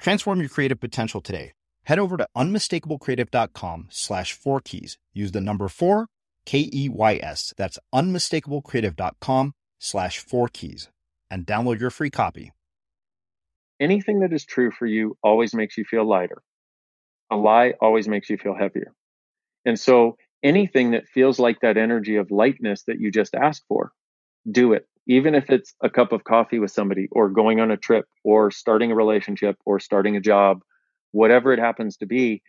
Transform your creative potential today. Head over to unmistakablecreative.com slash four keys. Use the number four, K E Y S. That's unmistakablecreative.com slash four keys and download your free copy. Anything that is true for you always makes you feel lighter. A lie always makes you feel heavier. And so anything that feels like that energy of lightness that you just asked for, do it even if it's a cup of coffee with somebody or going on a trip or starting a relationship or starting a job, whatever it happens to be,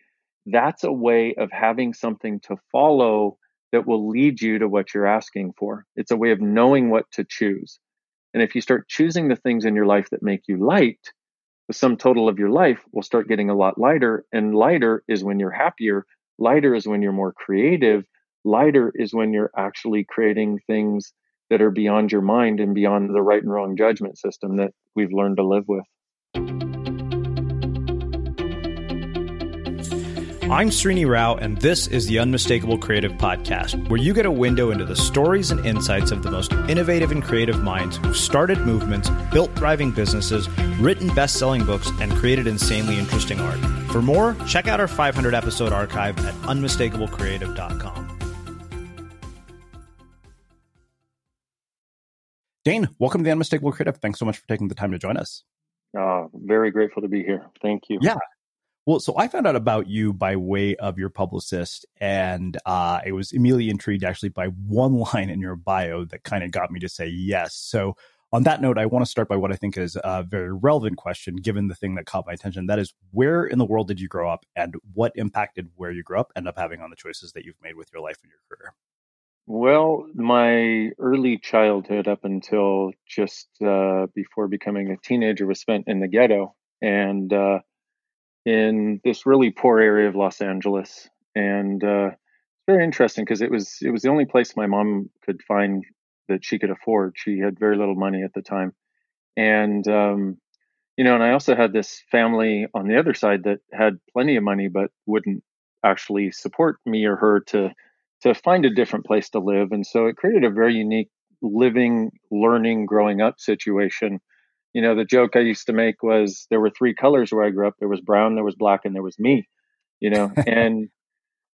that's a way of having something to follow that will lead you to what you're asking for. It's a way of knowing what to choose. And if you start choosing the things in your life that make you light, the sum total of your life will start getting a lot lighter. And lighter is when you're happier. Lighter is when you're more creative. Lighter is when you're actually creating things that are beyond your mind and beyond the right and wrong judgment system that we've learned to live with. I'm Srini Rao, and this is the Unmistakable Creative Podcast, where you get a window into the stories and insights of the most innovative and creative minds who've started movements, built thriving businesses, written best selling books, and created insanely interesting art. For more, check out our 500 episode archive at unmistakablecreative.com. Dain, welcome to the Unmistakable Creative. Thanks so much for taking the time to join us. Uh, very grateful to be here. Thank you. Yeah. Well, so I found out about you by way of your publicist, and uh, I was immediately intrigued actually by one line in your bio that kind of got me to say yes. So, on that note, I want to start by what I think is a very relevant question, given the thing that caught my attention. That is, where in the world did you grow up, and what impacted where you grew up end up having on the choices that you've made with your life and your career? Well, my early childhood up until just uh, before becoming a teenager was spent in the ghetto and uh, in this really poor area of Los Angeles. And uh, it's very interesting because it was it was the only place my mom could find that she could afford. She had very little money at the time, and um, you know, and I also had this family on the other side that had plenty of money but wouldn't actually support me or her to to find a different place to live. And so it created a very unique living, learning, growing up situation. You know, the joke I used to make was there were three colors where I grew up there was brown, there was black, and there was me, you know, and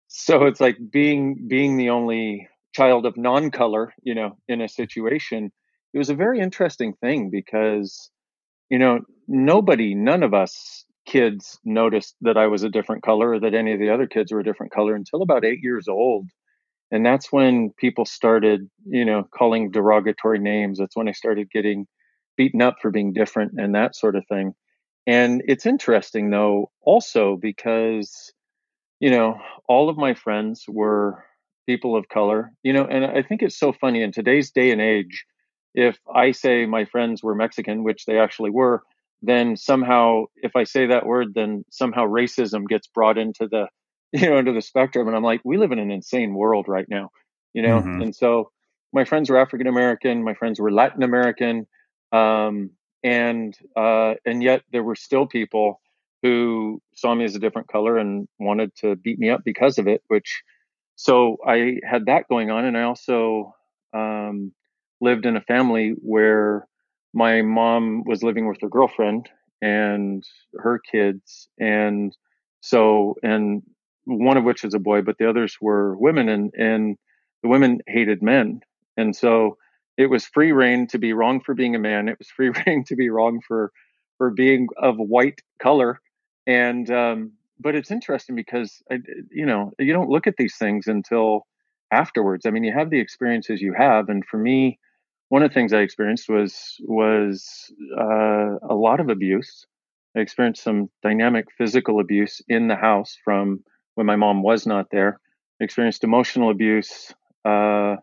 so it's like being being the only child of non-color you know in a situation it was a very interesting thing because you know nobody none of us kids noticed that i was a different color or that any of the other kids were a different color until about eight years old and that's when people started you know calling derogatory names. That's when i started getting beaten up for being different and that sort of thing. And it's interesting though also because you know all of my friends were people of color you know and i think it's so funny in today's day and age if i say my friends were mexican which they actually were then somehow if i say that word then somehow racism gets brought into the you know, under the spectrum. And I'm like, we live in an insane world right now, you know? Mm-hmm. And so my friends were African American, my friends were Latin American. Um, and, uh, and yet there were still people who saw me as a different color and wanted to beat me up because of it, which, so I had that going on. And I also, um, lived in a family where my mom was living with her girlfriend and her kids. And so, and one of which is a boy, but the others were women, and and the women hated men, and so it was free reign to be wrong for being a man. It was free reign to be wrong for for being of white color, and um, but it's interesting because I, you know you don't look at these things until afterwards. I mean, you have the experiences you have, and for me, one of the things I experienced was was uh, a lot of abuse. I experienced some dynamic physical abuse in the house from when my mom was not there. I experienced emotional abuse, uh,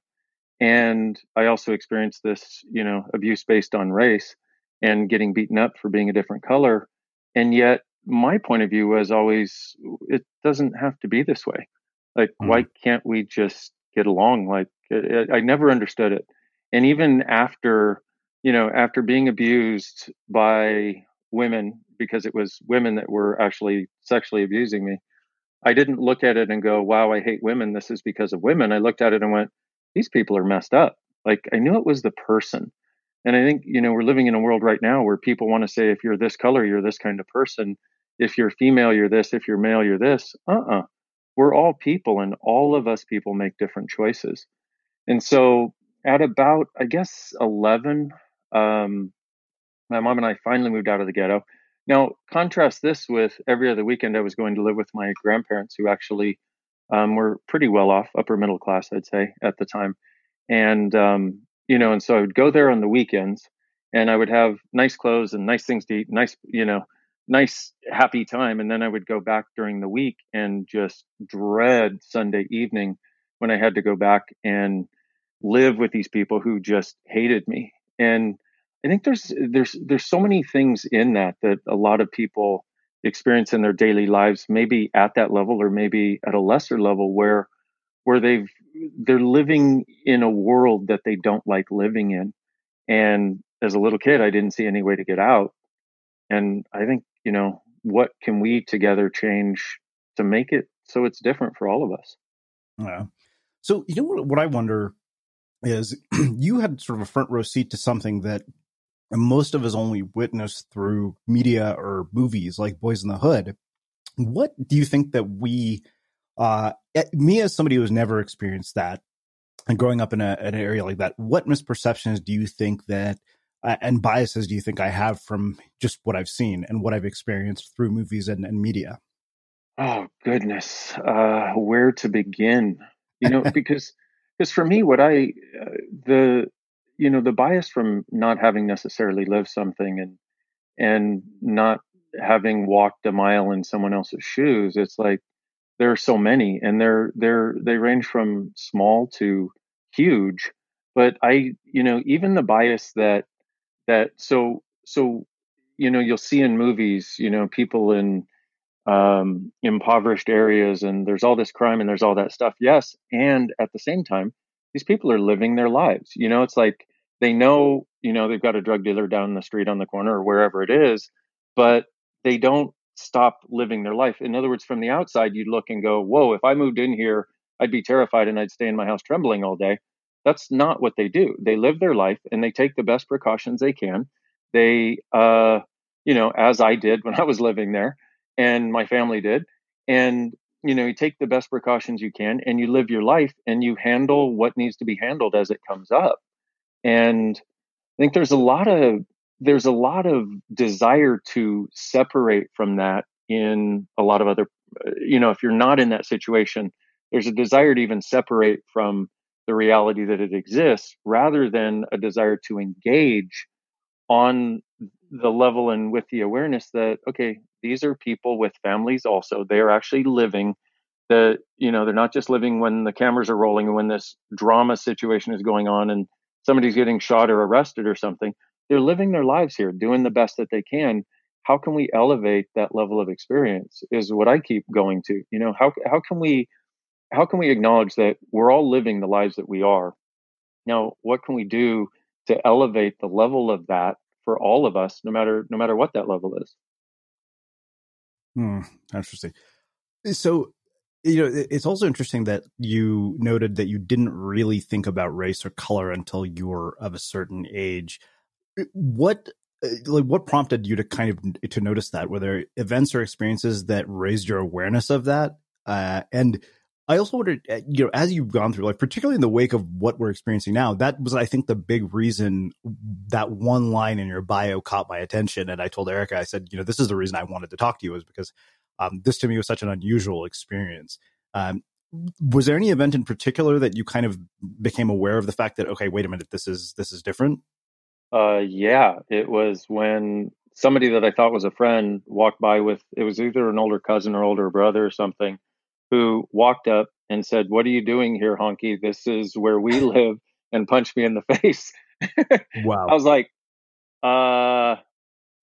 and I also experienced this, you know, abuse based on race and getting beaten up for being a different color. And yet, my point of view was always, it doesn't have to be this way. Like, mm. why can't we just get along? Like, it, I never understood it and even after you know after being abused by women because it was women that were actually sexually abusing me i didn't look at it and go wow i hate women. This is because of women. I looked at it and went these people are messed up. Like i knew it was the person. And i think you know we're living in a world right now where people want to say if you're this color you're this kind of person. If you're female you're this. If you're male you're this. Uh-uh. We're all people and all of us people make different choices. And so at about I guess eleven, um, my mom and I finally moved out of the ghetto. Now contrast this with every other weekend I was going to live with my grandparents, who actually um, were pretty well off, upper middle class, I'd say at the time, and um, you know, and so I would go there on the weekends, and I would have nice clothes and nice things to eat, nice, you know, nice happy time, and then I would go back during the week and just dread Sunday evening when I had to go back and live with these people who just hated me. And I think there's there's there's so many things in that that a lot of people experience in their daily lives, maybe at that level or maybe at a lesser level where where they've they're living in a world that they don't like living in. And as a little kid, I didn't see any way to get out. And I think, you know, what can we together change to make it so it's different for all of us? Yeah. So, you know what, what I wonder is you had sort of a front row seat to something that most of us only witness through media or movies like Boyz n the Hood. What do you think that we, uh, eh, me as somebody who has never experienced that and growing up in a, an area like that, what misperceptions do you think that uh, and biases do you think I have from just what I've seen and what I've experienced through movies and, and media? Oh goodness, uh, where to begin? You know, because because for me what i uh, the you know the bias from not having necessarily lived something and and not having walked a mile in someone else's shoes it's like there are so many and they're they're they range from small to huge but i you know even the bias that that so so you know you'll see in movies you know people in um, impoverished areas and there's all this crime and there's all that stuff. Yes. And at the same time, these people are living their lives. You know, it's like they know, you know, they've got a drug dealer down the street on the corner or wherever it is, but they don't stop living their life. In other words, from the outside, you'd look and go, whoa, if I moved in here, I'd be terrified and I'd stay in my house trembling all day. That's not what they do. They live their life and they take the best precautions they can. They, uh, you know, as I did when I was living there and my family did. And, you know, you take the best precautions you can and you live your life and you handle what needs to be handled as it comes up. And I think there's a lot of there's a lot of desire to separate from that in a lot of other uh, you know if you're not in that situation there's a desire to even separate from the reality that it exists rather than a desire to engage on the level and with the awareness that okay these are people with families also. They're actually living the, you know they're not just living when the cameras are rolling and when this drama situation is going on and somebody's getting shot or arrested or something. They're living their lives here doing the best that they can. How can we elevate that level of experience is what i keep going to you know? How how can we how can we acknowledge that we're all living the lives that we are? Now what can we do to elevate the level of that for all of us no matter no matter what that level is Hmm, interesting. So, you know, it's also interesting that you noted that you didn't really think about race or color until you were of a certain age. What uh, like what prompted you to kind of to notice that? Were there events or experiences that raised your awareness of that? Uh, and I also wondered, uh, you know, as you've gone through life, particularly in the wake of what we're experiencing now, that was, I think, the big reason that one line in your bio caught my attention. And I told Erica, I said, you know, this is the reason I wanted to talk to you is because Um, this to me was such an unusual experience. Um, was there any event in particular that you kind of became aware of the fact that okay, wait a minute, this is this is different? Uh, yeah, it was when somebody that I thought was a friend walked by with it was either an older cousin or older brother or something who walked up and said, "What are you doing here, honky? This is where we live," and punched me in the face. wow! I was like, "Uh,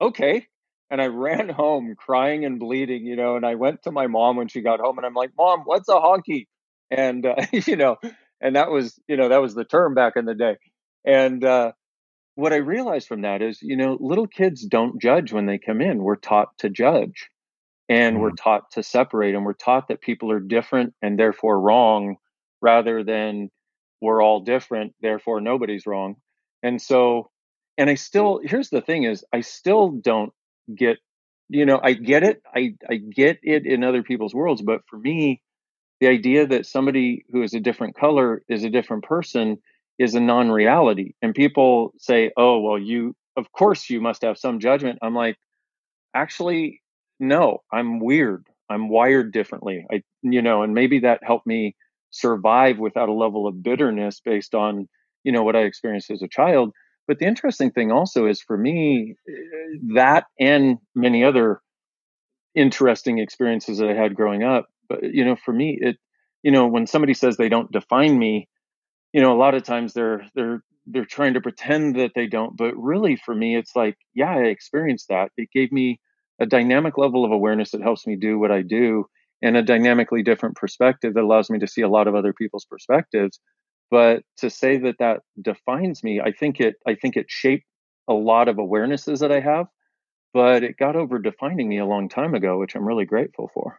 okay." And I ran home crying and bleeding, you know. And I went to my mom when she got home, and I'm like, "Mom, what's a honky?" And uh, you know, and that was, you know, that was the term back in the day. And uh, what I realized from that is, you know, little kids don't judge when they come in. We're taught to judge and we're mm. taught to separate and we're taught that people are different and therefore wrong rather than we're all different, therefore nobody's wrong. And so, and I still, here's the thing is, I still don't get, you know, I get it. I, I get it in other people's worlds. But for me, the idea that somebody who is a different color is a different person is a non-reality and people say oh well you of course you must have some judgment i'm like actually no i'm weird. I'm wired differently. I you know and maybe that helped me survive without a level of bitterness based on you know what i experienced as a child. But the interesting thing also is for me eh, that and many other interesting experiences that i had growing up but you know for me it you know when somebody says they don't define me you know a lot of times they're they're they're trying to pretend that they don't but really for me it's like yeah i experienced that. It gave me a dynamic level of awareness that helps me do what i do and a dynamically different perspective that allows me to see a lot of other people's perspectives. But to say that that defines me i think it i think it shaped a lot of awarenesses that i have but it got over defining me a long time ago which i'm really grateful for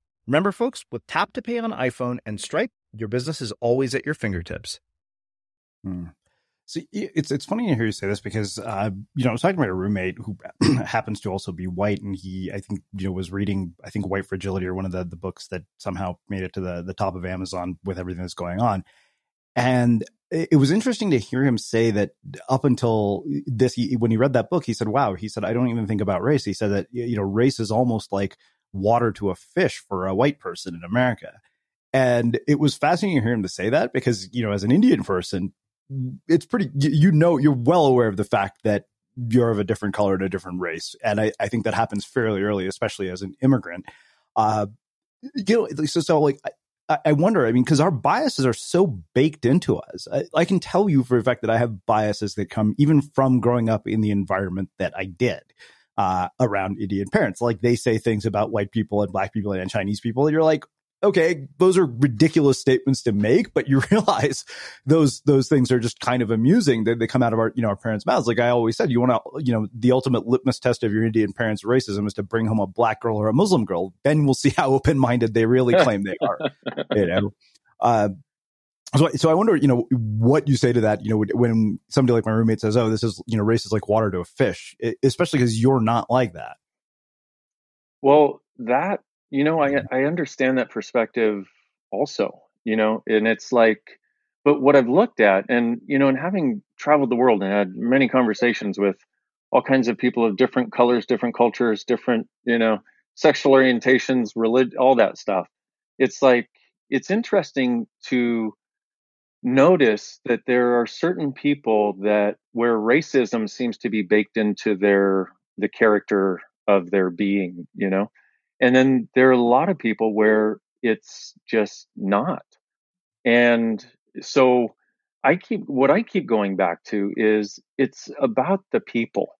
Remember, folks, with Tap to Pay on iPhone and Stripe, your business is always at your fingertips. Hmm. It's it's funny to hear you say this because uh, you know I was talking about a roommate who happens to also be white, and he I think you know was reading I think White Fragility or one of the the books that somehow made it to the the top of Amazon with everything that's going on, and it was interesting to hear him say that up until this, he, when he read that book, he said, "Wow," he said, "I don't even think about race." He said that you know race is almost like water to a fish for a white person in America. And it was fascinating to hear him to say that because, you know, as an Indian person, it's pretty you know you're well aware of the fact that you're of a different color and a different race. And i, I think that happens fairly early especially as an immigrant. Uh you know so, so like I, I wonder i mean because our biases are so baked into us. I, I can tell you for a fact that i have biases that come even from growing up in the environment that i did uh, around Indian parents. Like they say things about white people and black people and Chinese people, and you're like, okay, those are ridiculous statements to make, but you realize those those things are just kind of amusing that they come out of our you know our parents' mouths. Like I always said, you want to you know the ultimate litmus test of your Indian parents' racism is to bring home a black girl or a Muslim girl. Then we'll see how open minded they really claim they are. you know. Uh, so, so I wonder, you know, what you say to that, you know, when somebody like my roommate says, "Oh, this is, you know, race is like water to a fish," especially because you're not like that. Well, that you know, I I understand that perspective also, you know, and it's like but what I've looked at and you know, and having traveled the world and had many conversations with all kinds of people of different colors, different cultures, different, you know, sexual orientations, religion, all that stuff. It's like it's interesting to notice that there are certain people that where racism seems to be baked into their the character of their being, you know. And then there are a lot of people where it's just not. And so I keep, what I keep going back to is it's about the people.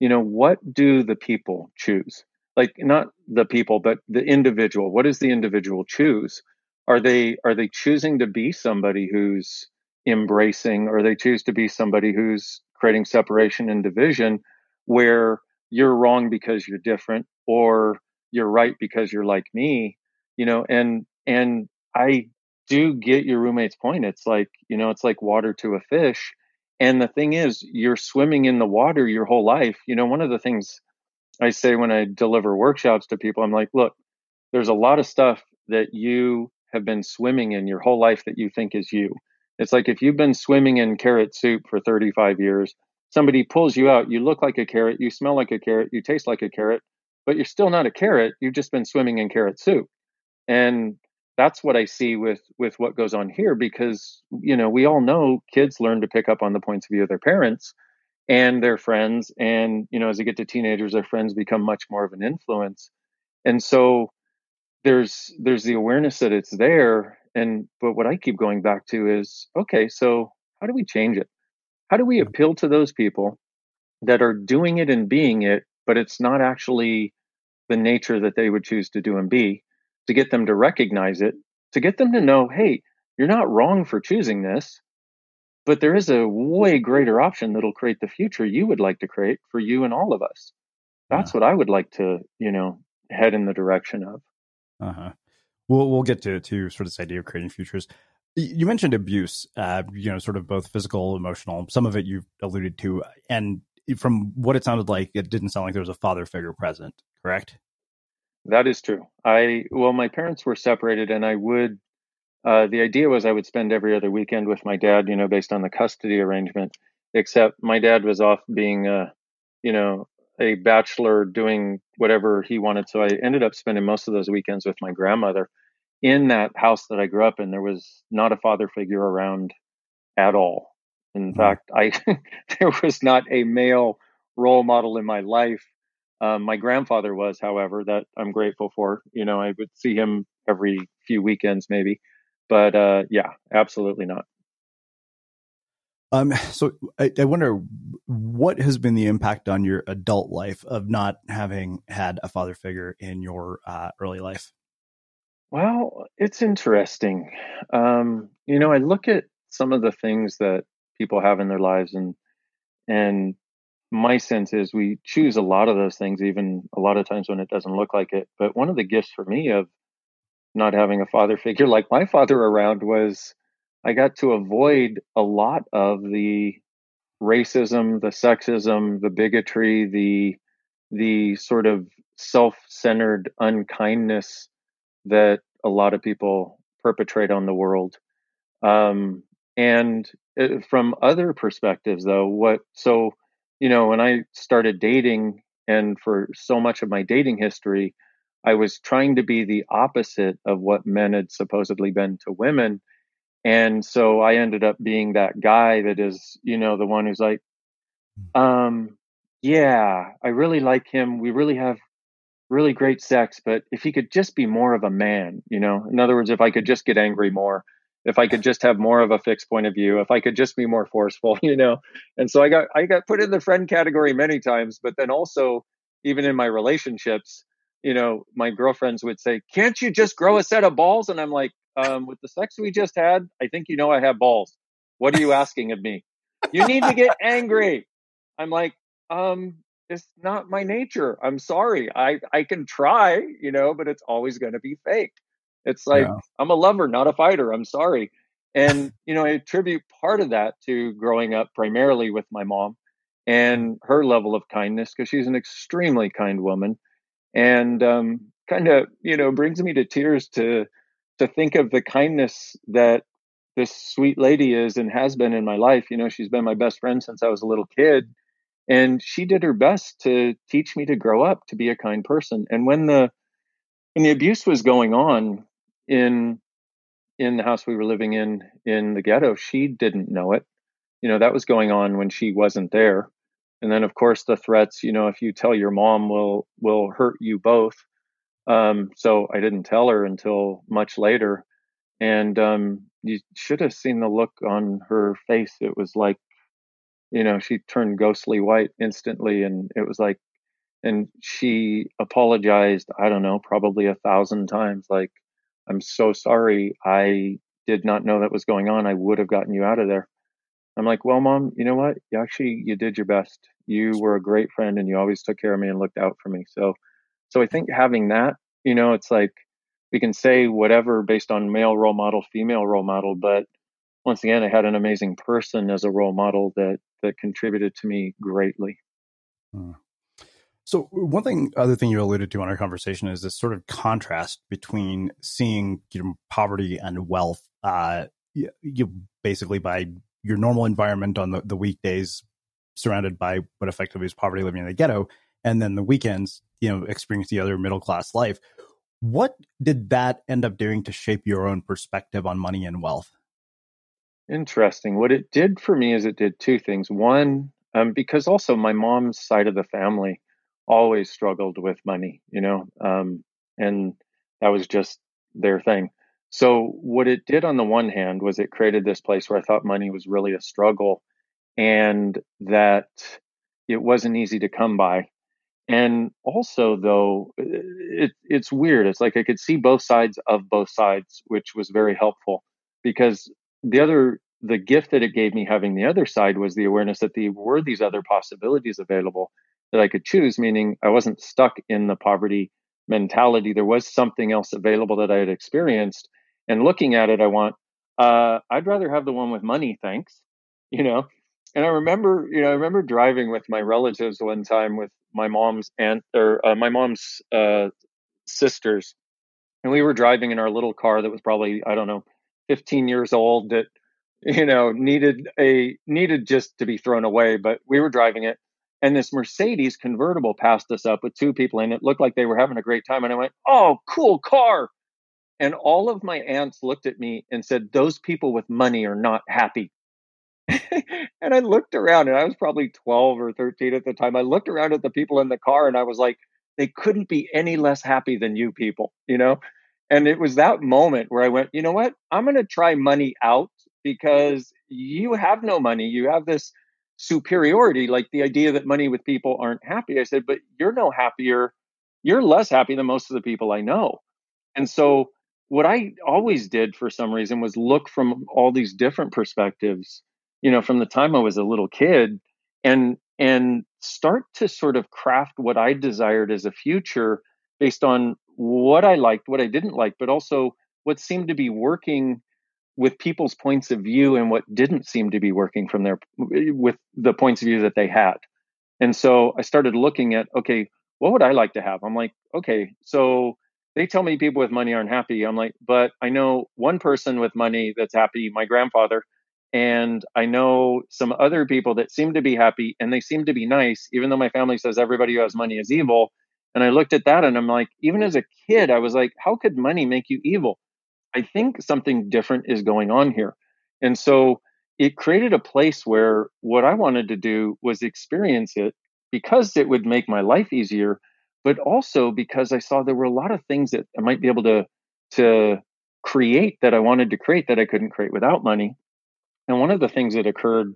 You know, what do the people choose? Like not the people, but the individual. What does the individual choose? Are they, are they choosing to be somebody who's embracing or they choose to be somebody who's creating separation and division where you're wrong because you're different or you're right because you're like me, you know, and, and I do get your roommate's point. It's like, you know, it's like water to a fish. And the thing is, you're swimming in the water your whole life. You know, one of the things I say when I deliver workshops to people, I'm like, look, there's a lot of stuff that you have been swimming in your whole life that you think is you. It's like if you've been swimming in carrot soup for 35 years, somebody pulls you out, you look like a carrot, you smell like a carrot, you taste like a carrot, but you're still not a carrot. You've just been swimming in carrot soup. And that's what I see with with what goes on here because you know we all know kids learn to pick up on the points of view of their parents and their friends and you know as they get to teenagers their friends become much more of an influence and so there's there's the awareness that it's there and but what I keep going back to is okay so how do we change it how do we appeal to those people that are doing it and being it but it's not actually the nature that they would choose to do and be, to get them to recognize it, to get them to know, hey, you're not wrong for choosing this, but there is a way greater option that'll create the future you would like to create for you and all of us. That's yeah. what I would like to, you know, head in the direction of. Uh huh. We'll we'll get to to sort of this idea of creating futures. You mentioned abuse, uh, you know, sort of both physical, emotional. Some of it you've alluded to, and from what it sounded like, it didn't sound like there was a father figure present, correct? That is true. I well, my parents were separated, and I would. Uh, the idea was I would spend every other weekend with my dad, you know, based on the custody arrangement. Except my dad was off being, a, you know, a bachelor doing whatever he wanted. So I ended up spending most of those weekends with my grandmother in that house that I grew up in. There was not a father figure around at all. In mm-hmm. fact, I there was not a male role model in my life. Um, my grandfather was, however, that I'm grateful for. You know, I would see him every few weekends, maybe, but uh, yeah, absolutely not. Um, so I, I, wonder what has been the impact on your adult life of not having had a father figure in your uh, early life. Well, it's interesting. Um, you know, I look at some of the things that people have in their lives, and and my sense is we choose a lot of those things, even a lot of times when it doesn't look like it. But one of the gifts for me of not having a father figure like my father around was I got to avoid a lot of the racism, the sexism, the bigotry, the the sort of self-centered unkindness that a lot of people perpetrate on the world. Um, and uh, from other perspectives, though, what so you know when I started dating, and for so much of my dating history, I was trying to be the opposite of what men had supposedly been to women and so I ended up being that guy that is, you know, the one who's like, um, yeah, I really like him. We really have really great sex, but if he could just be more of a man, you know, in other words, if I could just get angry more, if I could just have more of a fixed point of view, if I could just be more forceful, you know. And so I got I got put in the friend category many times, but then also even in my relationships, you know, my girlfriends would say, "Can't you just grow a set of balls?" And I'm like, um, with the sex we just had, I think you know I have balls. What are you asking of me? You need to get angry. I'm like, um, it's not my nature. I'm sorry. I, I can try, you know, but it's always going to be fake. It's like, yeah. I'm a lover, not a fighter. I'm sorry. And, you know, I attribute part of that to growing up primarily with my mom and her level of kindness because she's an extremely kind woman and um, kind of, you know, brings me to tears to to think of the kindness that this sweet lady is and has been in my life. You know, she's been my best friend since I was a little kid. And she did her best to teach me to grow up to be a kind person. And when the when the abuse was going on in in the house we were living in in the ghetto, she didn't know it. You know, that was going on when she wasn't there. And then of course the threats, you know, if you tell your mom will will hurt you both. Um, so I didn't tell her until much later. And um, you should have seen the look on her face. It was like, you know, she turned ghostly white instantly. And it was like, and she apologized, I don't know, probably a thousand times. Like, I'm so sorry. I did not know that was going on. I would have gotten you out of there. I'm like, well, mom, you know what? You actually, you did your best. You were a great friend and you always took care of me and looked out for me. So so I think having that, you know, it's like we can say whatever based on male role model, female role model, but once again, I had an amazing person as a role model that that contributed to me greatly. Hmm. So one thing, other thing you alluded to in our conversation is this sort of contrast between seeing you know, poverty and wealth. Uh, you, you basically by your normal environment on the, the weekdays, surrounded by what effectively is poverty living in the ghetto, and then the weekends, you know, experience the other middle class life. What did that end up doing to shape your own perspective on money and wealth? Interesting. What it did for me is it did two things. One, um, because also my mom's side of the family always struggled with money, you know, um, and that was just their thing. So what it did on the one hand was it created this place where I thought money was really a struggle and that it wasn't easy to come by and also, though, it, it's weird. It's like I could see both sides of both sides, which was very helpful because the other, the gift that it gave me having the other side was the awareness that there were these other possibilities available that I could choose, meaning I wasn't stuck in the poverty mentality. There was something else available that I had experienced. And looking at it, I want, uh, I'd rather have the one with money, thanks. You know, and I remember, you know, I remember driving with my relatives one time with my mom's aunt or uh, my mom's uh, sisters, and we were driving in our little car that was probably I don't know, 15 years old that you know needed a needed just to be thrown away, but we were driving it, and this Mercedes convertible passed us up with two people in it. Looked like they were having a great time, and I went, "Oh, cool car!" And all of my aunts looked at me and said, "Those people with money are not happy." and I looked around and I was probably 12 or 13 at the time. I looked around at the people in the car and I was like, they couldn't be any less happy than you people, you know? And it was that moment where I went, you know what? I'm going to try money out because you have no money. You have this superiority, like the idea that money with people aren't happy. I said, but you're no happier. You're less happy than most of the people I know. And so, what I always did for some reason was look from all these different perspectives, you know, from the time I was a little kid and and start to sort of craft what I desired as a future based on what I liked, what I didn't like, but also what seemed to be working with people's points of view and what didn't seem to be working from their with the points of view that they had. And so I started looking at okay, what would I like to have? I'm like, okay, so they tell me people with money aren't happy. I'm like, but I know one person with money that's happy, my grandfather, and I know some other people that seem to be happy and they seem to be nice, even though my family says everybody who has money is evil. And I looked at that and I'm like, even as a kid, I was like, how could money make you evil? I think something different is going on here. And so it created a place where what I wanted to do was experience it because it would make my life easier, but also because I saw there were a lot of things that I might be able to to create that I wanted to create that I couldn't create without money. And one of the things that occurred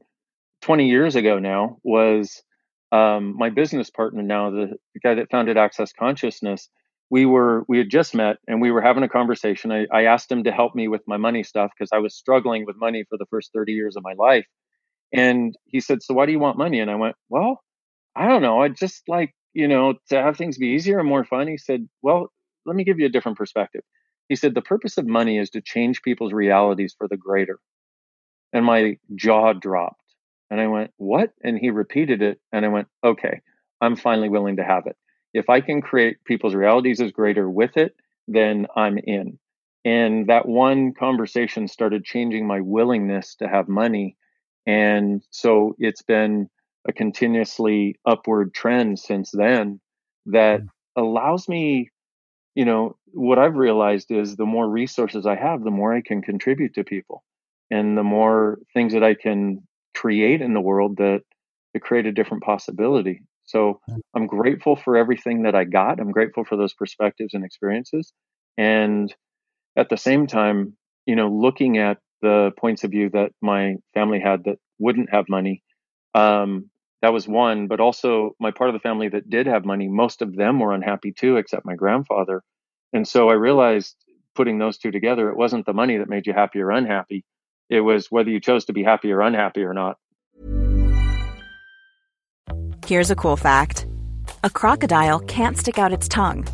20 years ago now was um, my business partner now, the, the guy that founded Access Consciousness, we were we had just met and we were having a conversation. I, I asked him to help me with my money stuff because I was struggling with money for the first 30 years of my life. And he said, So why do you want money? And I went, Well, I don't know. I just like, you know, to have things be easier and more fun. He said, Well, let me give you a different perspective. He said, The purpose of money is to change people's realities for the greater. And my jaw dropped. And I went, What? And he repeated it. And I went, Okay, I'm finally willing to have it if I can create people's realities as greater with it, then I'm in. And that one conversation started changing my willingness to have money. And so it's been a continuously upward trend since then that mm. allows me, you know, what I've realized is the more resources I have, the more I can contribute to people and the more things that I can create in the world that, that create a different possibility. So I'm grateful for everything that I got. I'm grateful for those perspectives and experiences. And at the same time, you know, looking at the points of view that my family had that wouldn't have money, um, that was one. But also, my part of the family that did have money, most of them were unhappy too, except my grandfather. And so I realized putting those two together, it wasn't the money that made you happy or unhappy. It was whether you chose to be happy or unhappy or not. Here's a cool fact a crocodile can't stick out its tongue.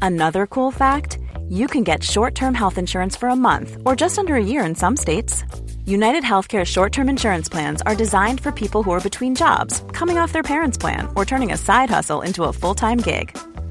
Another cool fact you can get short term health insurance for a month or just under a year in some states. United Healthcare short term insurance plans are designed for people who are between jobs, coming off their parents' plan, or turning a side hustle into a full time gig.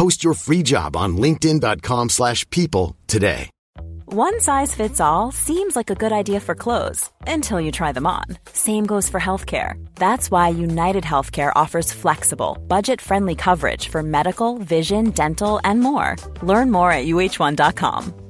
Post your free job on linkedin.com slash people today. One size fits all seems like a good idea for clothes until you try them on. Same goes for healthcare. That's why United Healthcare offers flexible, budget friendly coverage for medical, vision, dental, and more. Learn more at uh1.com.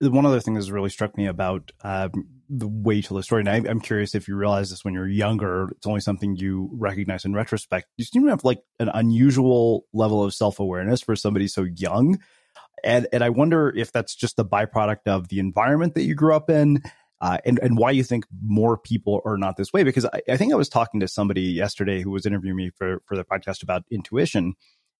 one other thing that's really struck me about um, the way to the story, and I, I'm curious if you realize this when you're younger, it's only something you recognize in retrospect. You seem to have like an unusual level of self awareness for somebody so young and and I wonder if that's just the byproduct of the environment that you grew up in, uh, and and why you think more people are not this way. Because I, I, think I was talking to somebody yesterday who was interviewing me for for the podcast about intuition,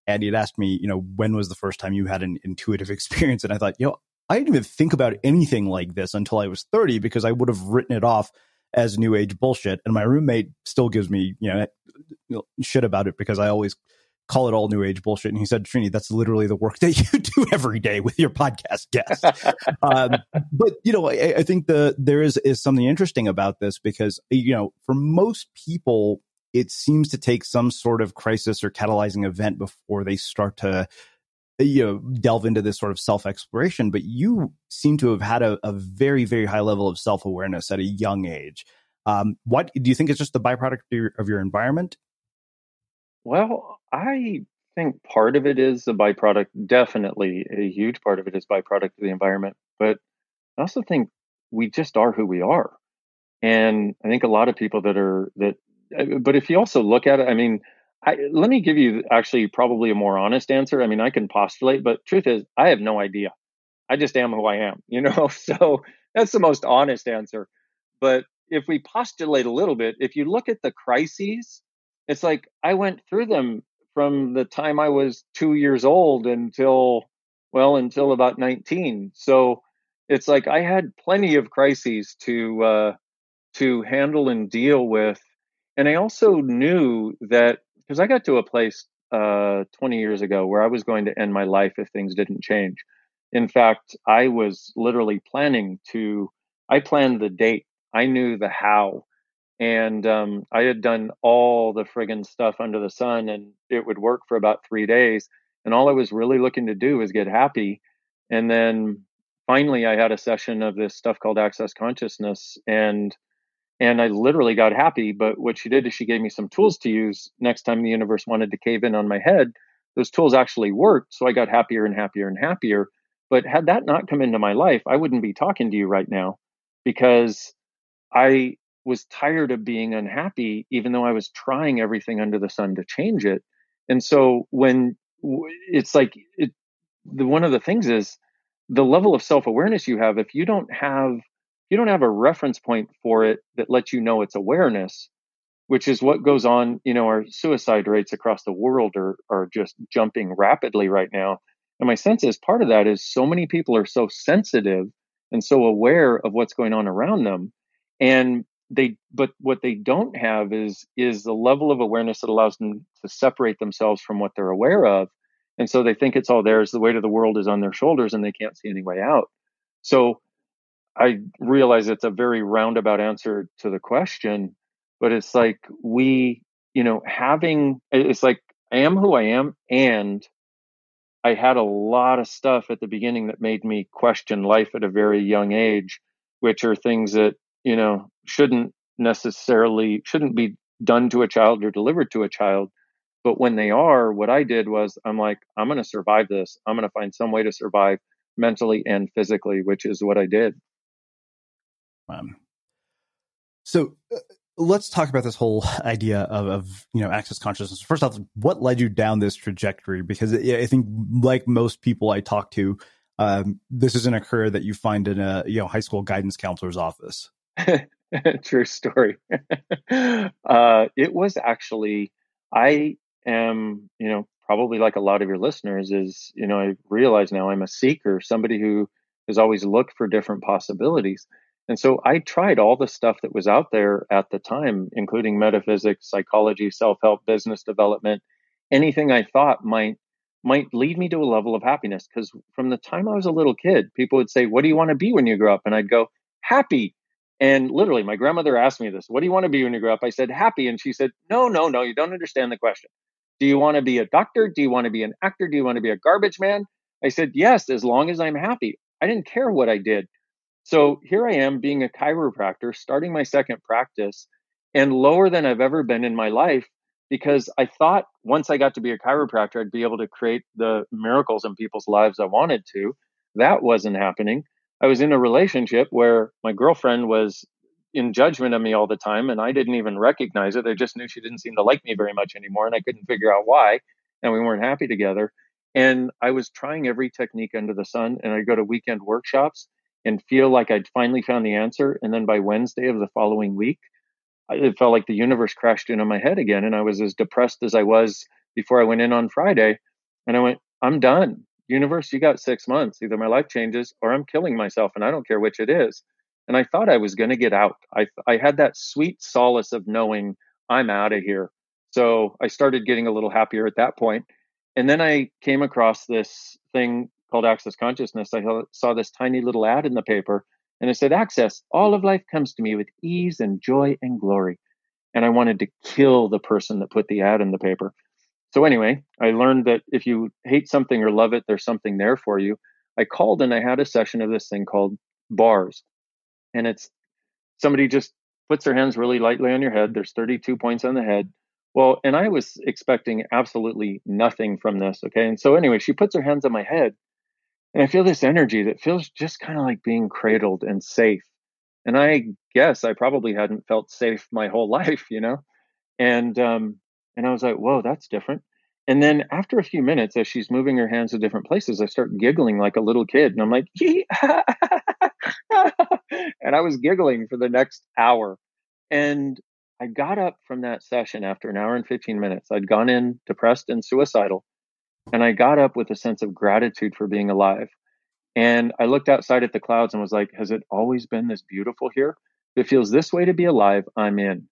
and he'd asked me, you know, when was the first time you had an intuitive experience? And I thought, you know, I didn't even think about anything like this until I was thirty because I would have written it off as new age bullshit. And my roommate still gives me, you know, shit about it because I always call it all new age bullshit. And he said, Srini, that's literally the work that you do every day with your podcast guests. um, but you know, I, I, think the there is is something interesting about this because you know, for most people, it seems to take some sort of crisis or catalyzing event before they start to you know delve into this sort of self exploration. But you seem to have had a, a very very high level of self awareness at a young age. Um, what do you think is just the byproduct of your, of your environment? Well, I think part of it is a byproduct, definitely a huge part of it is byproduct of the environment. But I also think we just are who we are. And I think a lot of people that are that uh, but if you also look at it, I mean, I, let me give you actually probably a more honest answer. I mean, I can postulate, but truth is, I have no idea. I just am who I am, you know? So that's the most honest answer. But if we postulate a little bit, if you look at the crises it's like I went through them from the time I was two years old until, well, until about 19. So it's like I had plenty of crises to, uh, to handle and deal with. And I also knew that because I got to a place uh, 20 years ago where I was going to end my life if things didn't change. In fact, I was literally planning to, I planned the date. I knew the how and um, I had done all the friggin' stuff under the sun, and it would work for about three days. And all I was really looking to do was get happy. And then finally, I had a session of this stuff called Access Consciousness, and and I literally got happy. But what she did is she gave me some tools to use next time the universe wanted to cave in on my head. Those tools actually worked, so I got happier and happier and happier. But had that not come into my life, I wouldn't be talking to you right now because I was tired of being unhappy, even though I was trying everything under the sun to change it. And so when it's like it, the one of the things is the level of self awareness you have. If you don't have you don't have a reference point for it that lets you know it's awareness, which is what goes on. You know, our suicide rates across the world are are just jumping rapidly right now. And my sense is part of that is so many people are so sensitive and so aware of what's going on around them. And they but what they don't have is is the level of awareness that allows them to separate themselves from what they're aware of and so they think it's all theirs the weight of the world is on their shoulders and they can't see any way out so i realize it's a very roundabout answer to the question but it's like we you know having it's like i am who i am and i had a lot of stuff at the beginning that made me question life at a very young age which are things that you know shouldn't necessarily shouldn't be done to a child or delivered to a child. But when they are what i did was i'm like i'm going to survive this. I'm going to find some way to survive mentally and physically which is what i did um, So uh, let's talk about this whole idea of, of, you know access consciousness. First off, what led you down this trajectory? Because I think, like most people I talk to, um, this isn't a career that you find in a you know high school guidance counselor's office. True story. uh, it was actually I am you know probably like a lot of your listeners is you know I realize now I'm a seeker, somebody who has always looked for different possibilities. And so I tried all the stuff that was out there at the time, including metaphysics, psychology, self-help, business development, anything I thought might might lead me to a level of happiness. Because from the time I was a little kid, people would say, What do you want to be when you grow up? And I'd go, Happy. And literally, my grandmother asked me this, What do you want to be when you grow up? I said, Happy. And she said, No, no, no, you don't understand the question. Do you want to be a doctor? Do you want to be an actor? Do you want to be a garbage man? I said, Yes, as long as I'm happy. I didn't care what I did. So here I am being a chiropractor, starting my second practice and lower than I've ever been in my life because I thought once I got to be a chiropractor, I'd be able to create the miracles in people's lives I wanted to. That wasn't happening. I was in a relationship where my girlfriend was in judgment of me all the time and I didn't even recognize it. I just knew she didn't seem to like me very much anymore and I couldn't figure out why. And we weren't happy together. And I was trying every technique under the sun and I'd go to weekend workshops and feel like I'd finally found the answer. And then by Wednesday of the following week, it felt like the universe crashed into my head again. And I was as depressed as I was before I went in on Friday. And I went, I'm done. Universe, you got six months. Either my life changes or I'm killing myself. And I don't care which it is. And I thought I was going to get out. I, I had that sweet solace of knowing I'm out of here. So I started getting a little happier at that point. And then I came across this thing called Access Consciousness, I saw this tiny little ad in the paper and it said, Access, all of life comes to me with ease and joy and glory. And I wanted to kill the person that put the ad in the paper. So, anyway, I learned that if you hate something or love it, there's something there for you. I called and I had a session of this thing called bars. And it's somebody just puts their hands really lightly on your head. There's 32 points on the head. Well, and I was expecting absolutely nothing from this. Okay. And so, anyway, she puts her hands on my head and I feel this energy that feels just kind of like being cradled and safe. And I guess I probably hadn't felt safe my whole life, you know? And, um, and I was like, whoa, that's different. And then after a few minutes, as she's moving her hands to different places, I start giggling like a little kid. And I'm like, and I was giggling for the next hour. And I got up from that session after an hour and 15 minutes. I'd gone in depressed and suicidal. And I got up with a sense of gratitude for being alive. And I looked outside at the clouds and was like, has it always been this beautiful here? If it feels this way to be alive, I'm in.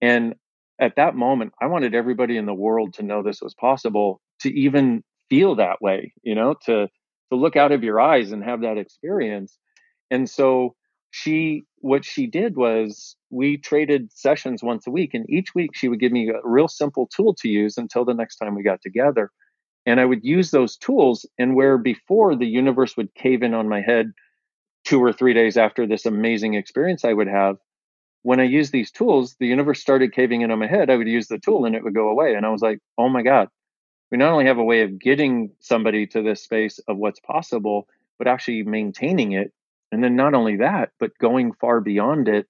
And at that moment, I wanted everybody in the world to know this was possible, to even feel that way, you know, to to look out of your eyes and have that experience. And so she what she did was we traded sessions once a week and each week she would give me a real simple tool to use until the next time we got together and I would use those tools. And where before the universe would cave in on my head two or three days after this amazing experience I would have, when I used these tools, the universe started caving in on my head. I would use the tool and it would go away. And I was like, oh my God, we not only have a way of getting somebody to this space of what's possible, but actually maintaining it. And then not only that, but going far beyond it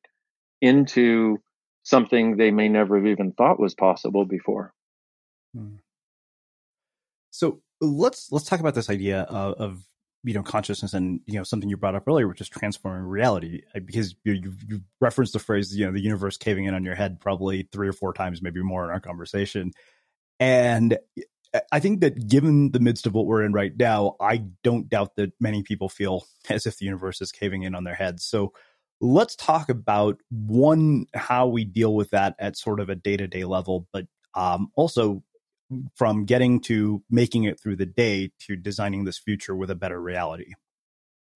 into something they may never have even thought was possible before. Hmm. So let's let's talk about this idea of, of, you know consciousness and you know something you brought up earlier, which is transforming reality. Because you, you, you referenced the phrase you know the universe caving in on your head probably three or four times, maybe more in our conversation, and I think that given the midst of what we're in right now, I don't doubt that many people feel as if the universe is caving in on their heads. So let's talk about one how we deal with that at sort of a day to day level, but um, also from getting to making it through the day to designing this future with a better reality.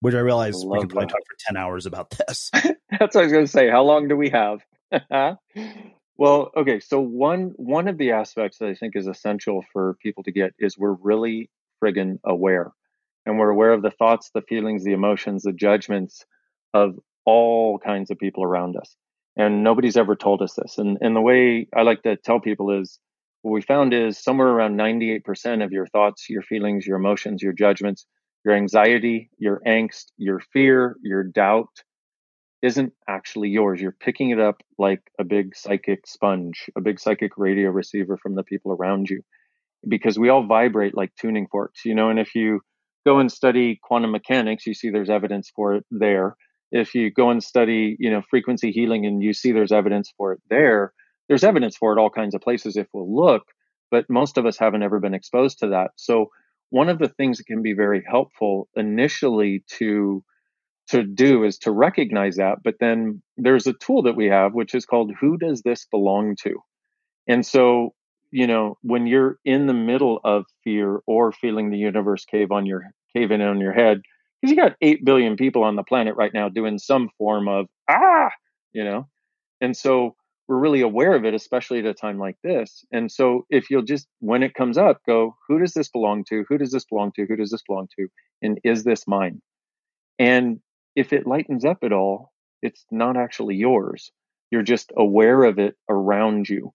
Which I realize I we could probably that. talk for 10 hours about this. That's what I was going to say. How long do we have? well, okay. So one one of the aspects that I think is essential for people to get is we're really friggin' aware. And we're aware of the thoughts, the feelings, the emotions, the judgments of all kinds of people around us. And nobody's ever told us this. And and the way I like to tell people is what we found is somewhere around 98% of your thoughts, your feelings, your emotions, your judgments, your anxiety, your angst, your fear, your doubt isn't actually yours. You're picking it up like a big psychic sponge, a big psychic radio receiver from the people around you, because we all vibrate like tuning forks, you know. And if you go and study quantum mechanics, you see there's evidence for it there. If you go and study, you know, frequency healing and you see there's evidence for it there, there's evidence for it all kinds of places if we'll look, but most of us haven't ever been exposed to that. So one of the things that can be very helpful initially to to do is to recognize that, but then there's a tool that we have which is called who does this belong to? And so you know, when you're in the middle of fear or feeling the universe cave on your cave in on your head, because you got eight billion people on the planet right now doing some form of ah, you know, and so we're really aware of it, especially at a time like this. And so if you'll just when it comes up, go, who does this belong to? Who does this belong to? Who does this belong to? And is this mine? And if it lightens up at all, it's not actually yours. You're just aware of it around you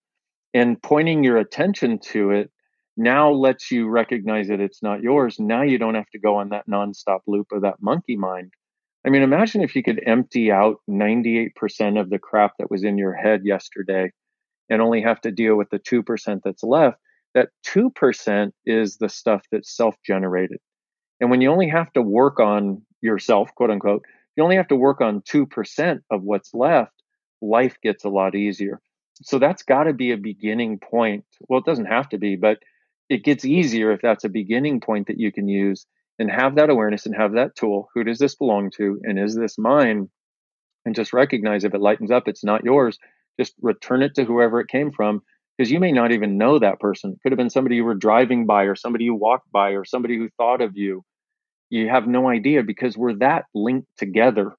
and pointing your attention to it now lets you recognize that it's not yours. Now you don't have to go on that nonstop loop of that monkey mind. I mean, imagine if you could empty out 98% of the crap that was in your head yesterday and only have to deal with the 2% that's left. That 2% is the stuff that's self generated. And when you only have to work on yourself, quote unquote, you only have to work on 2% of what's left, life gets a lot easier so that's got to be a beginning point. Well, it doesn't have to be, but it gets easier if that's a beginning point that you can use and have that awareness and have that tool. Who does this belong to? And is this mine? And just recognize if it lightens up, it's not yours. Just return it to whoever it came from because you may not even know that person. It could have been somebody you were driving by or somebody you walked by or somebody who thought of you. You have no idea because we're that linked together.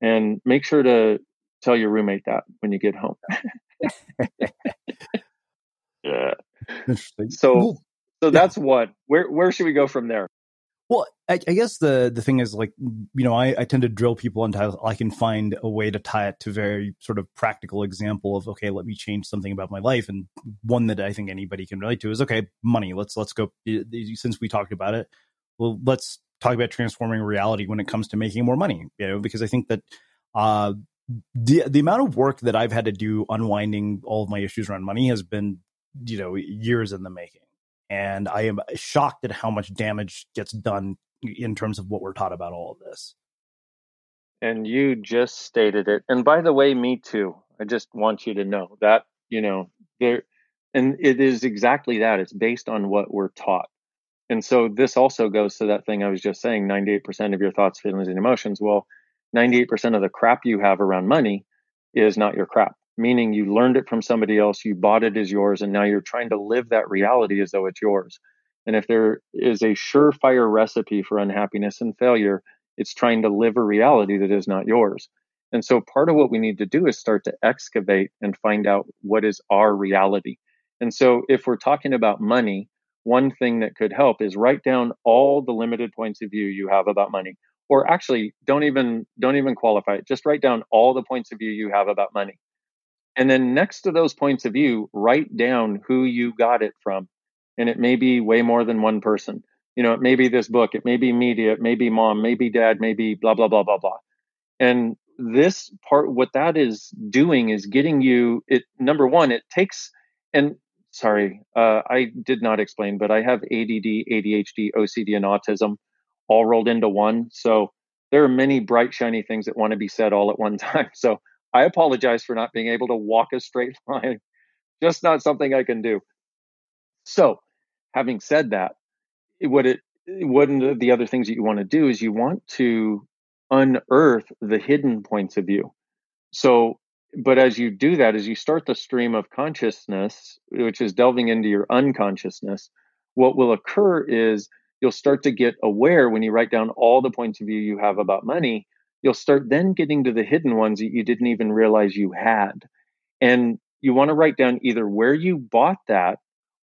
And make sure to tell your roommate that when you get home. yeah. So, so that's what. Where where should we go from there? Well, I, I guess the the thing is like you know I, I tend to drill people until I can find a way to tie it to very sort of practical example of okay let me change something about my life. And one that I think anybody can relate to is okay money. Let's let's go since we talked about it well let's talk about transforming reality when it comes to making more money you know because I think that uh the the amount of work that I've had to do unwinding all of my issues around money has been you know years in the making and I am shocked at how much damage gets done in terms of what we're taught about all of this. And you just stated it. And by the way, me too. I just want you to know that, you know, there and it is exactly that. It's based on what we're taught. And so this also goes to that thing I was just saying 98% of your thoughts, feelings, and emotions. Well, 98% of the crap you have around money is not your crap, meaning you learned it from somebody else, you bought it as yours, and now you're trying to live that reality as though it's yours. And if there is a surefire recipe for unhappiness and failure, it's trying to live a reality that is not yours. And so part of what we need to do is start to excavate and find out what is our reality. And so if we're talking about money, one thing that could help is write down all the limited points of view you have about money or actually don't even don't even qualify it just write down all the points of view you have about money and then next to those points of view write down who you got it from and it may be way more than one person you know it may be this book it may be media it may be mom maybe dad maybe blah blah blah blah blah and this part what that is doing is getting you it number one it takes and sorry uh, i did not explain but i have add adhd ocd and autism all rolled into one. So there are many bright, shiny things that want to be said all at one time. So I apologize for not being able to walk a straight line. Just not something I can do. So, having said that, what it one of the other things that you want to do is you want to unearth the hidden points of view. So, but as you do that, as you start the stream of consciousness, which is delving into your unconsciousness, what will occur is you'll start to get aware when you write down all the points of view you have about money. You'll start then getting to the hidden ones that you didn't even realize you had. And you want to write down either where you bought that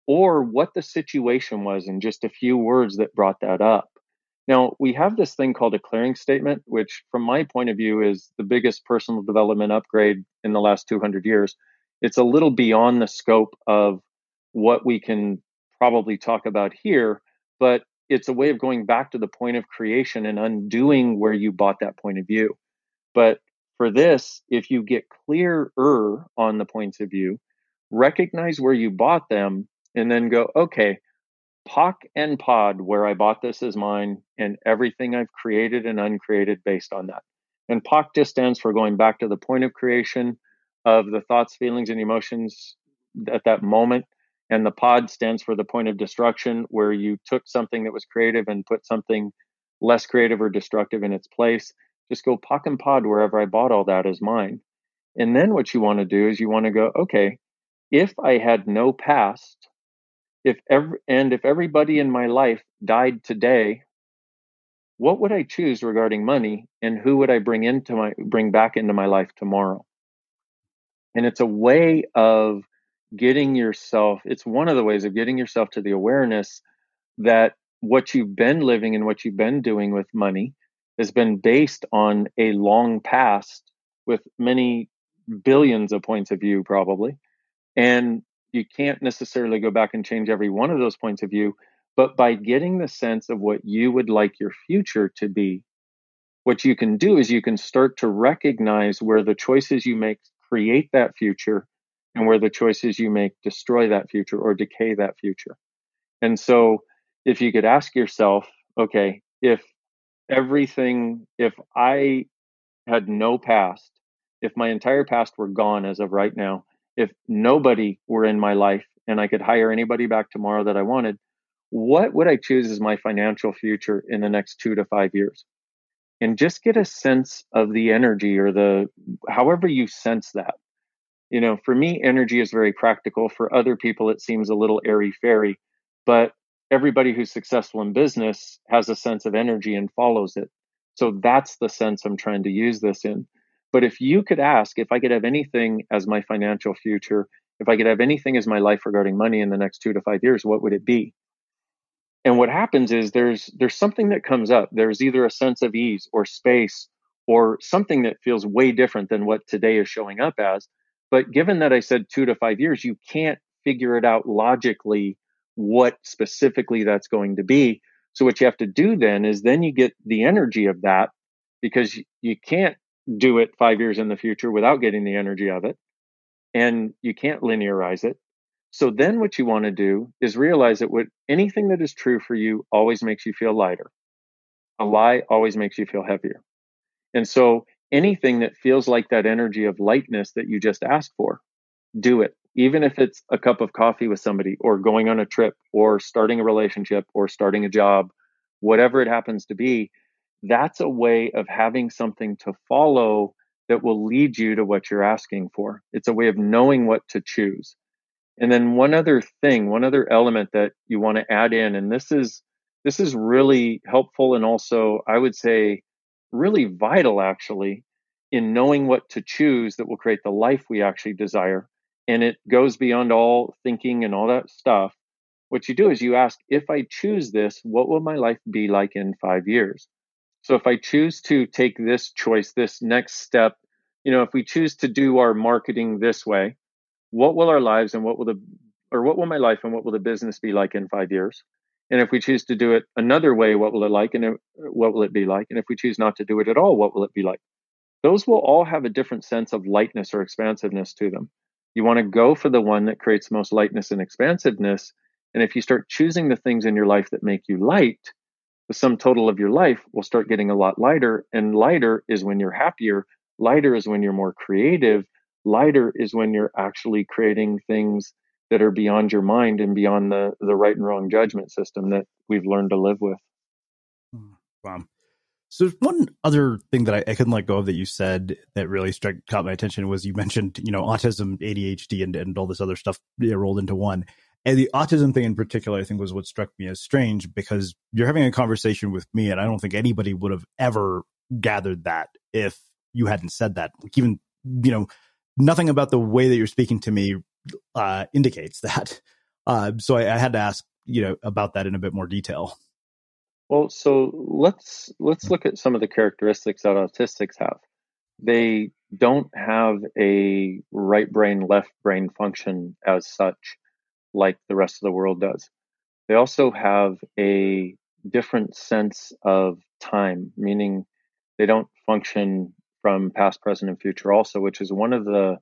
or what the situation was in just a few words that brought that up. Now, we have this thing called a clearing statement, which, from my point of view, is the biggest personal development upgrade in the last 200 years. It's a little beyond the scope of what we can probably talk about here, but it's a way of going back to the point of creation and undoing where you bought that point of view. But For this, if you get clearer on the points of view, recognize where you bought them, and then go, okay, POC and POD, where I bought this is mine, and everything I've created and uncreated based on that. And POC just stands for going back to the point of creation of the thoughts, feelings, and emotions at that moment. And the pod stands for the point of destruction, where you took something that was creative and put something less creative or destructive in its place. Just go POC and pod wherever I bought all that is mine. And then what you want to do is you want to go, okay, if I had no past, if every, and if everybody in my life died today, what would I choose regarding money and who would I bring into my bring back into my life tomorrow? And it's a way of getting yourself, it's one of the ways of getting yourself to the awareness that what you've been living and what you've been doing with money has been based on a long past with many billions of points of view, probably. And you can't necessarily go back and change every one of those points of view, but by getting the sense of what you would like your future to be, what you can do is you can start to recognize where the choices you make create that future and where the choices you make destroy that future or decay that future. And so if you could ask yourself, okay, if everything, if I had no past, if my entire past were gone as of right now, if nobody were in my life and I could hire anybody back tomorrow that I wanted, what would I choose as my financial future in the next two to five years? And just get a sense of the energy or the however you sense that. You know, for me, energy is very practical. For other people, it seems a little airy fairy, but everybody who's successful in business has a sense of energy and follows it. So that's the sense I'm trying to use this in. But if you could ask if I could have anything as my financial future, if I could have anything as my life regarding money in the next two to five years, what would it be? And what happens is there's there's something that comes up. There's either a sense of ease or space or something that feels way different than what today is showing up as. But given that I said two to five years, you can't figure it out logically what specifically that's going to be. So what you have to do then is then you get the energy of that because you can't do it five years in the future without getting the energy of it. And you can't linearize it. So then what you want to do is realize that what anything that is true for you always makes you feel lighter. A lie always makes you feel heavier. And so anything that feels like that energy of lightness that you just asked for, do it. Even if it's a cup of coffee with somebody or going on a trip or starting a relationship or starting a job, whatever it happens to be, that's a way of having something to follow that will lead you to what you're asking for. It's a way of knowing what to choose. And then one other thing, one other element that you want to add in, and this is this is really helpful and also I would say really vital actually in knowing what to choose that will create the life we actually desire. And it goes beyond all thinking and all that stuff. What you do is you ask, if I choose this, what will my life be like in five years? So if I choose to take this choice, this next step, you know, if we choose to do our marketing this way, what will our lives and what will the or what will my life and what will the business be like in five years? And if we choose to do it another way, what will it like and uh, what will it be like? And if we choose not to do it at all, what will it be like? Those will all have a different sense of lightness or expansiveness to them. You want to go for the one that creates most lightness and expansiveness. And if you start choosing the things in your life that make you light, the sum total of your life will start getting a lot lighter. And lighter is when you're happier. Lighter is when you're more creative lighter is when you're actually creating things that are beyond your mind and beyond the the right and wrong judgment system that we've learned to live with. Hmm, wow. So one other thing that I, I, couldn't let go of that you said that really struck caught my attention was you mentioned you know autism, ADHD, and and all this other stuff rolled into one. And the autism thing in particular, I think, was what struck me as strange because you're having a conversation with me, and I don't think anybody would have ever gathered that if you hadn't said that. Like even you know nothing about the way that you're speaking to me uh, indicates that. Uh, so I, I, had to ask, you know, about that in a bit more detail. Well, so let's let's look at some of the characteristics that autistics have. They don't have a right brain left brain function as such, like the rest of the world does. They also have a different sense of time, meaning they don't function from past, present, and future also, which is one of the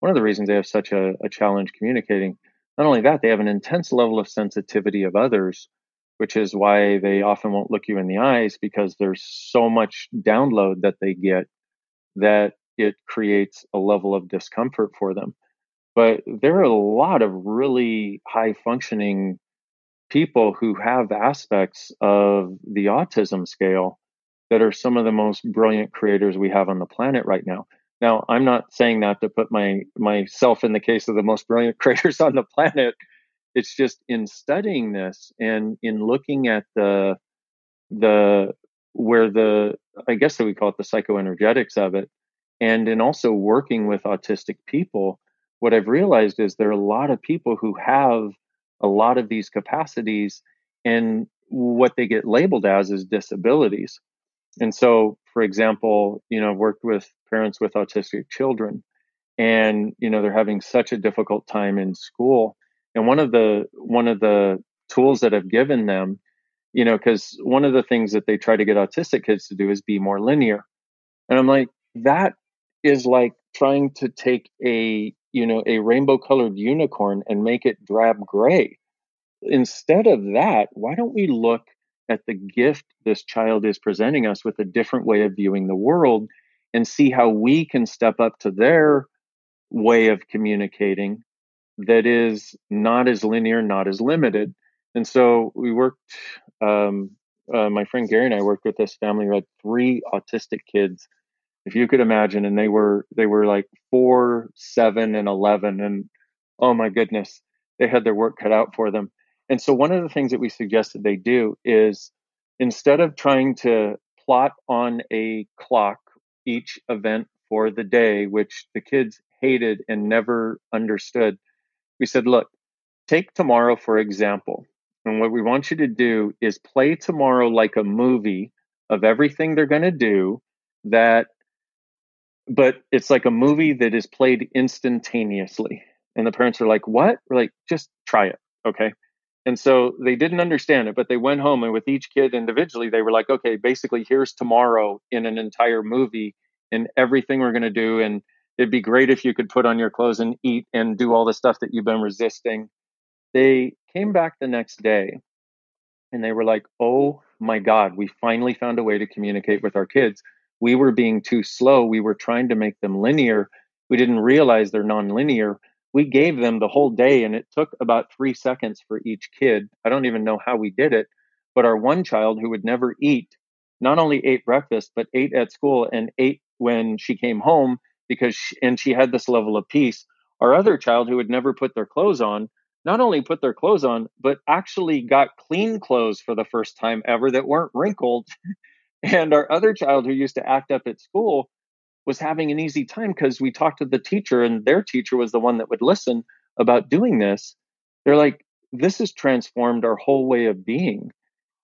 one of the reasons they have such a, a challenge communicating. Not only that, they have an intense level of sensitivity of others, which is why they often won't look you in the eyes because there's so much download that they get that it creates a level of discomfort for them. But there are a lot of really high functioning people who have aspects of the autism scale that are some of the most brilliant creators we have on the planet right now. Now, I'm not saying that to put my myself in the case of the most brilliant creators on the planet. It's just in studying this and in looking at the the where the I guess that we call it the psychoenergetics of it, and in also working with autistic people, what I've realized is there are a lot of people who have a lot of these capacities and what they get labeled as is disabilities. And so, for example, you know, I've worked with parents with autistic children and, you know, they're having such a difficult time in school. And one of the, one of the tools that I've given them, you know, because one of the things that they try to get autistic kids to do is be more linear. And I'm like, that is like trying to take a, you know, a rainbow colored unicorn and make it drab gray. Instead of that, why don't we look at the gift this child is presenting us with a different way of viewing the world and see how we can step up to their way of communicating that is not as linear, not as limited. And so we worked, um, uh, my friend Gary and I worked with this family who had three autistic kids, if you could imagine, and they were they were like four, seven, and eleven, and oh my goodness, they had their work cut out for them. And so one of the things that we suggested they do is instead of trying to plot on a clock each event for the day, which the kids hated and never understood, we said, look, take tomorrow for example. And what we want you to do is play tomorrow like a movie of everything they're going to do that but it's like a movie that is played instantaneously. And the parents are like, "What?" We're like, "Just try it." Okay? And so they didn't understand it, but they went home and with each kid individually, they were like, okay, basically, here's tomorrow in an entire movie and everything we're going to do. And it'd be great if you could put on your clothes and eat and do all the stuff that you've been resisting. They came back the next day and they were like, oh my God, we finally found a way to communicate with our kids. We were being too slow. We were trying to make them linear. We didn't realize they're nonlinear we gave them the whole day and it took about three seconds for each kid. I don't even know how we did it, but our one child who would never eat not only ate breakfast, but ate at school and ate when she came home because, she, and she had this level of peace. Our other child who would never put their clothes on, not only put their clothes on, but actually got clean clothes for the first time ever that weren't wrinkled. and our other child who used to act up at school was having an easy time because we talked to the teacher and their teacher was the one that would listen about doing this. They're like, this has transformed our whole way of being.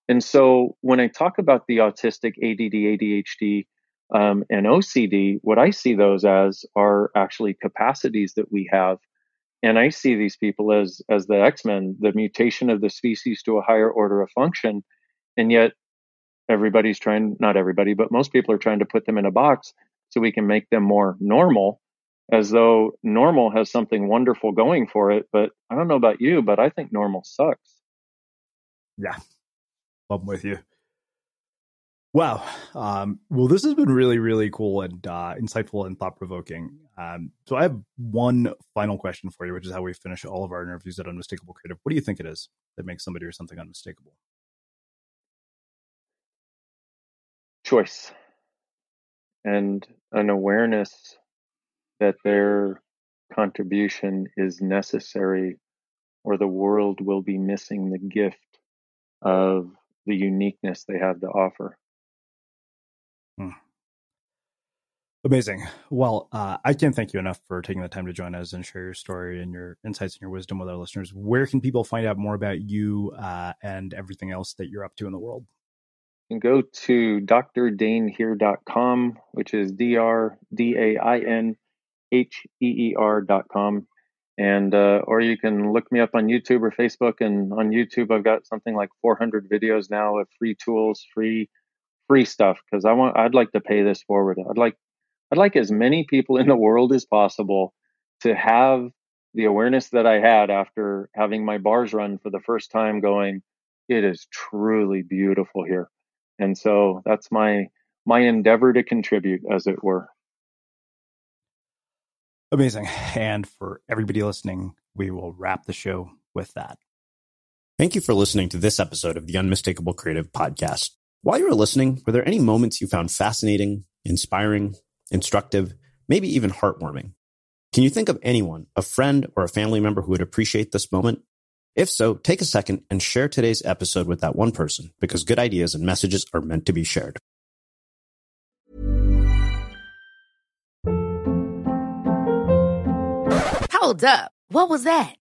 And so when I talk about the autistic ADD, ADHD, um, and OCD, what I see those as are actually capacities that we have. And I see these people as as the X-Men, the mutation of the species to a higher order of function. And yet everybody's trying, not everybody, but most people are trying to put them in a box so we can make them more normal as though normal has something wonderful going for it. But I don't know about you, but I think normal sucks. Yeah, I'm with you. Wow. Um, well, this has been really, really cool and uh, insightful and thought provoking. Um, so I have one final question for you, which is how we finish all of our interviews at Unmistakable Creative. What do you think it is that makes somebody or something unmistakable? Choice and an awareness that their contribution is necessary or the world will be missing the gift of the uniqueness they have to offer. Hmm. Amazing. Well, uh, I can't thank you enough for taking the time to join us and share your story and your insights and your wisdom with our listeners. Where can people find out more about you uh, and everything else that you're up to in the world? Can go to drdainheer.com, which is D R D A I N H E E R.com. And, uh, or you can look me up on YouTube or Facebook. And on YouTube, I've got something like 400 videos now of free tools, free, free stuff. Cause I want, I'd like to pay this forward. I'd like, I'd like as many people in the world as possible to have the awareness that I had after having my bars run for the first time going, it is truly beautiful here. And so that's my my endeavor to contribute as it were. Amazing. And for everybody listening, we will wrap the show with that. Thank you for listening to this episode of the Unmistakable Creative Podcast. While you were listening, were there any moments you found fascinating, inspiring, instructive, maybe even heartwarming? Can you think of anyone, a friend or a family member who would appreciate this moment? If so, take a second and share today's episode with that one person because good ideas and messages are meant to be shared. Hold up. What was that?